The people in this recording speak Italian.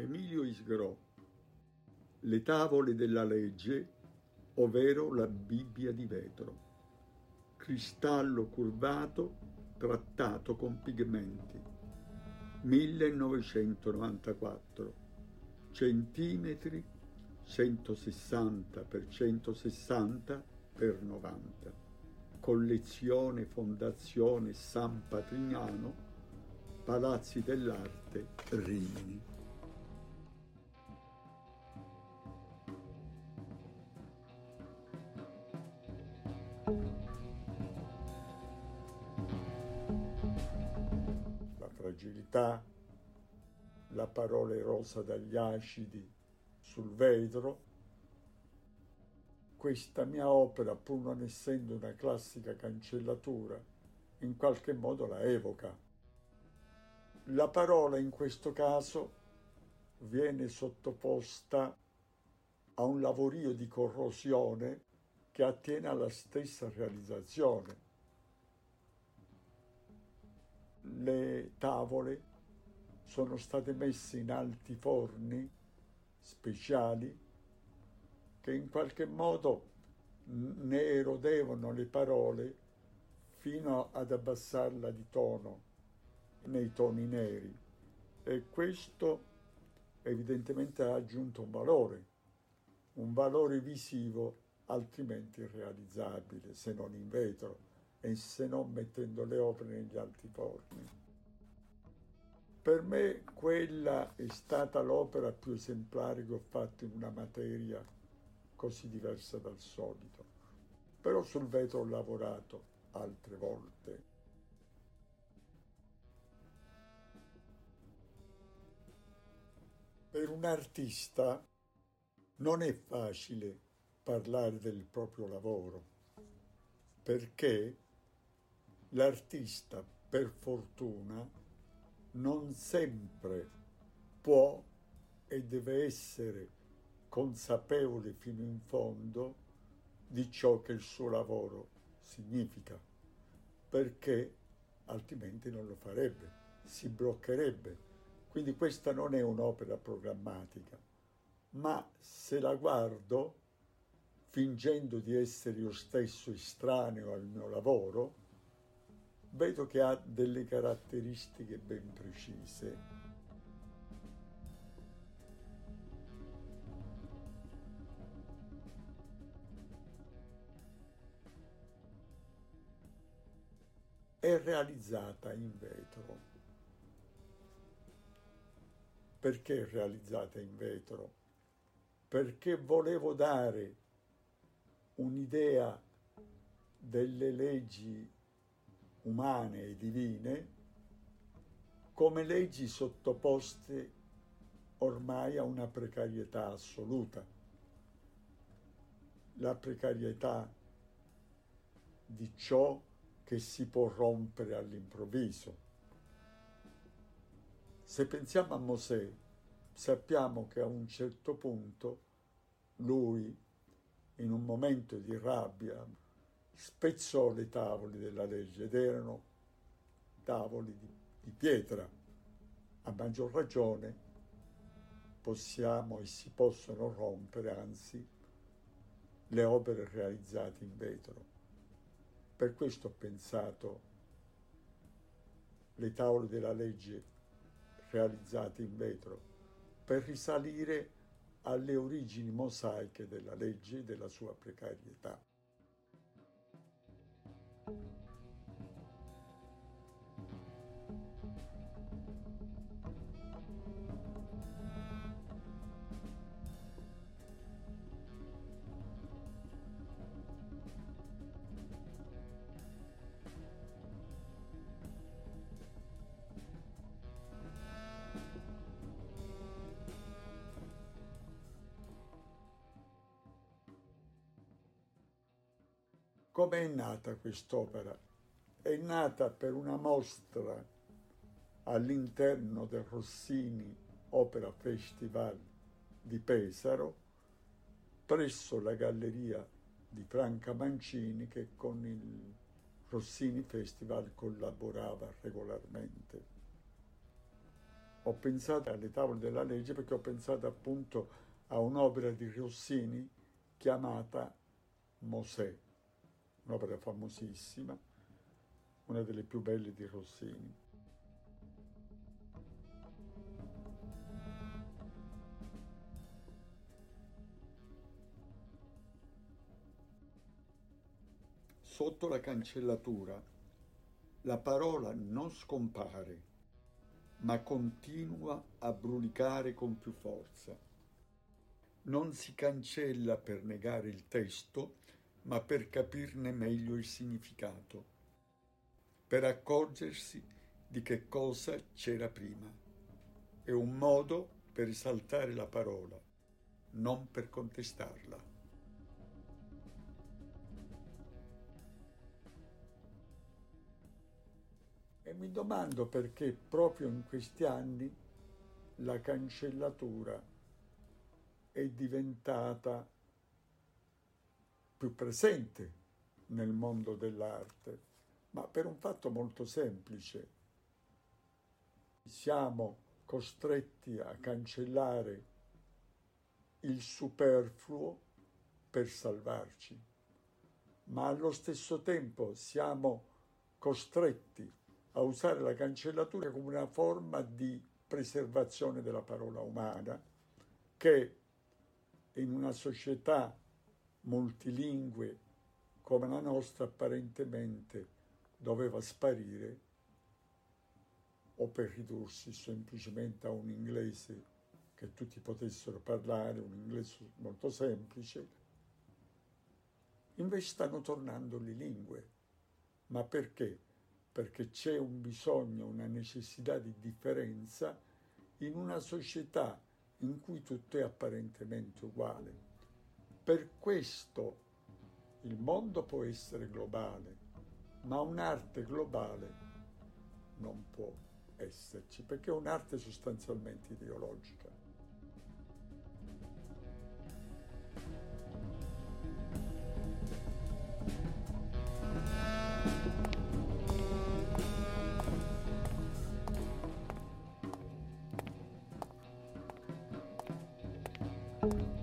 Emilio Isgrò, Le tavole della legge, ovvero la Bibbia di vetro. Cristallo curvato trattato con pigmenti. 1994. Centimetri 160 x 160 x 90. Collezione Fondazione San Patrignano, Palazzi dell'Arte, Rimini. La fragilità, la parola erosa dagli acidi sul vetro, questa mia opera, pur non essendo una classica cancellatura, in qualche modo la evoca. La parola in questo caso viene sottoposta a un lavorio di corrosione che attiene alla stessa realizzazione. Le tavole sono state messe in alti forni speciali che in qualche modo ne erodevano le parole fino ad abbassarla di tono nei toni neri e questo evidentemente ha aggiunto un valore, un valore visivo altrimenti irrealizzabile se non in vetro e se non mettendo le opere negli alti forni. Per me quella è stata l'opera più esemplare che ho fatto in una materia così diversa dal solito. Però sul vetro ho lavorato altre volte. Per un artista non è facile parlare del proprio lavoro, perché l'artista, per fortuna, non sempre può e deve essere consapevole fino in fondo di ciò che il suo lavoro significa, perché altrimenti non lo farebbe, si bloccherebbe. Quindi questa non è un'opera programmatica, ma se la guardo fingendo di essere io stesso estraneo al mio lavoro, vedo che ha delle caratteristiche ben precise è realizzata in vetro. Perché è realizzata in vetro? Perché volevo dare un'idea delle leggi umane e divine come leggi sottoposte ormai a una precarietà assoluta. La precarietà di ciò che si può rompere all'improvviso. Se pensiamo a Mosè, sappiamo che a un certo punto lui, in un momento di rabbia, spezzò le tavole della legge ed erano tavoli di, di pietra. A maggior ragione possiamo e si possono rompere, anzi, le opere realizzate in vetro. Per questo ho pensato le tavole della legge realizzate in vetro, per risalire alle origini mosaiche della legge e della sua precarietà. Come è nata quest'opera? È nata per una mostra all'interno del Rossini Opera Festival di Pesaro, presso la galleria di Franca Mancini che con il Rossini Festival collaborava regolarmente. ho pensato alle tavole della legge perché ho pensato appunto a un'opera di Rossini chiamata Mosè, un'opera famosissima, una delle più belle di Rossini. Sotto la cancellatura la parola non scompare, ma continua a brulicare con più forza. Non si cancella per negare il testo, ma per capirne meglio il significato, per accorgersi di che cosa c'era prima. È un modo per esaltare la parola, non per contestarla. E mi domando perché proprio in questi anni la cancellatura è diventata più presente nel mondo dell'arte, ma per un fatto molto semplice. Siamo costretti a cancellare il superfluo per salvarci, ma allo stesso tempo siamo costretti a usare la cancellatura come una forma di preservazione della parola umana che in una società multilingue come la nostra apparentemente doveva sparire o per ridursi semplicemente a un inglese che tutti potessero parlare, un inglese molto semplice, invece stanno tornando le lingue. Ma perché? perché c'è un bisogno, una necessità di differenza in una società in cui tutto è apparentemente uguale. Per questo il mondo può essere globale, ma un'arte globale non può esserci, perché è un'arte sostanzialmente ideologica. thank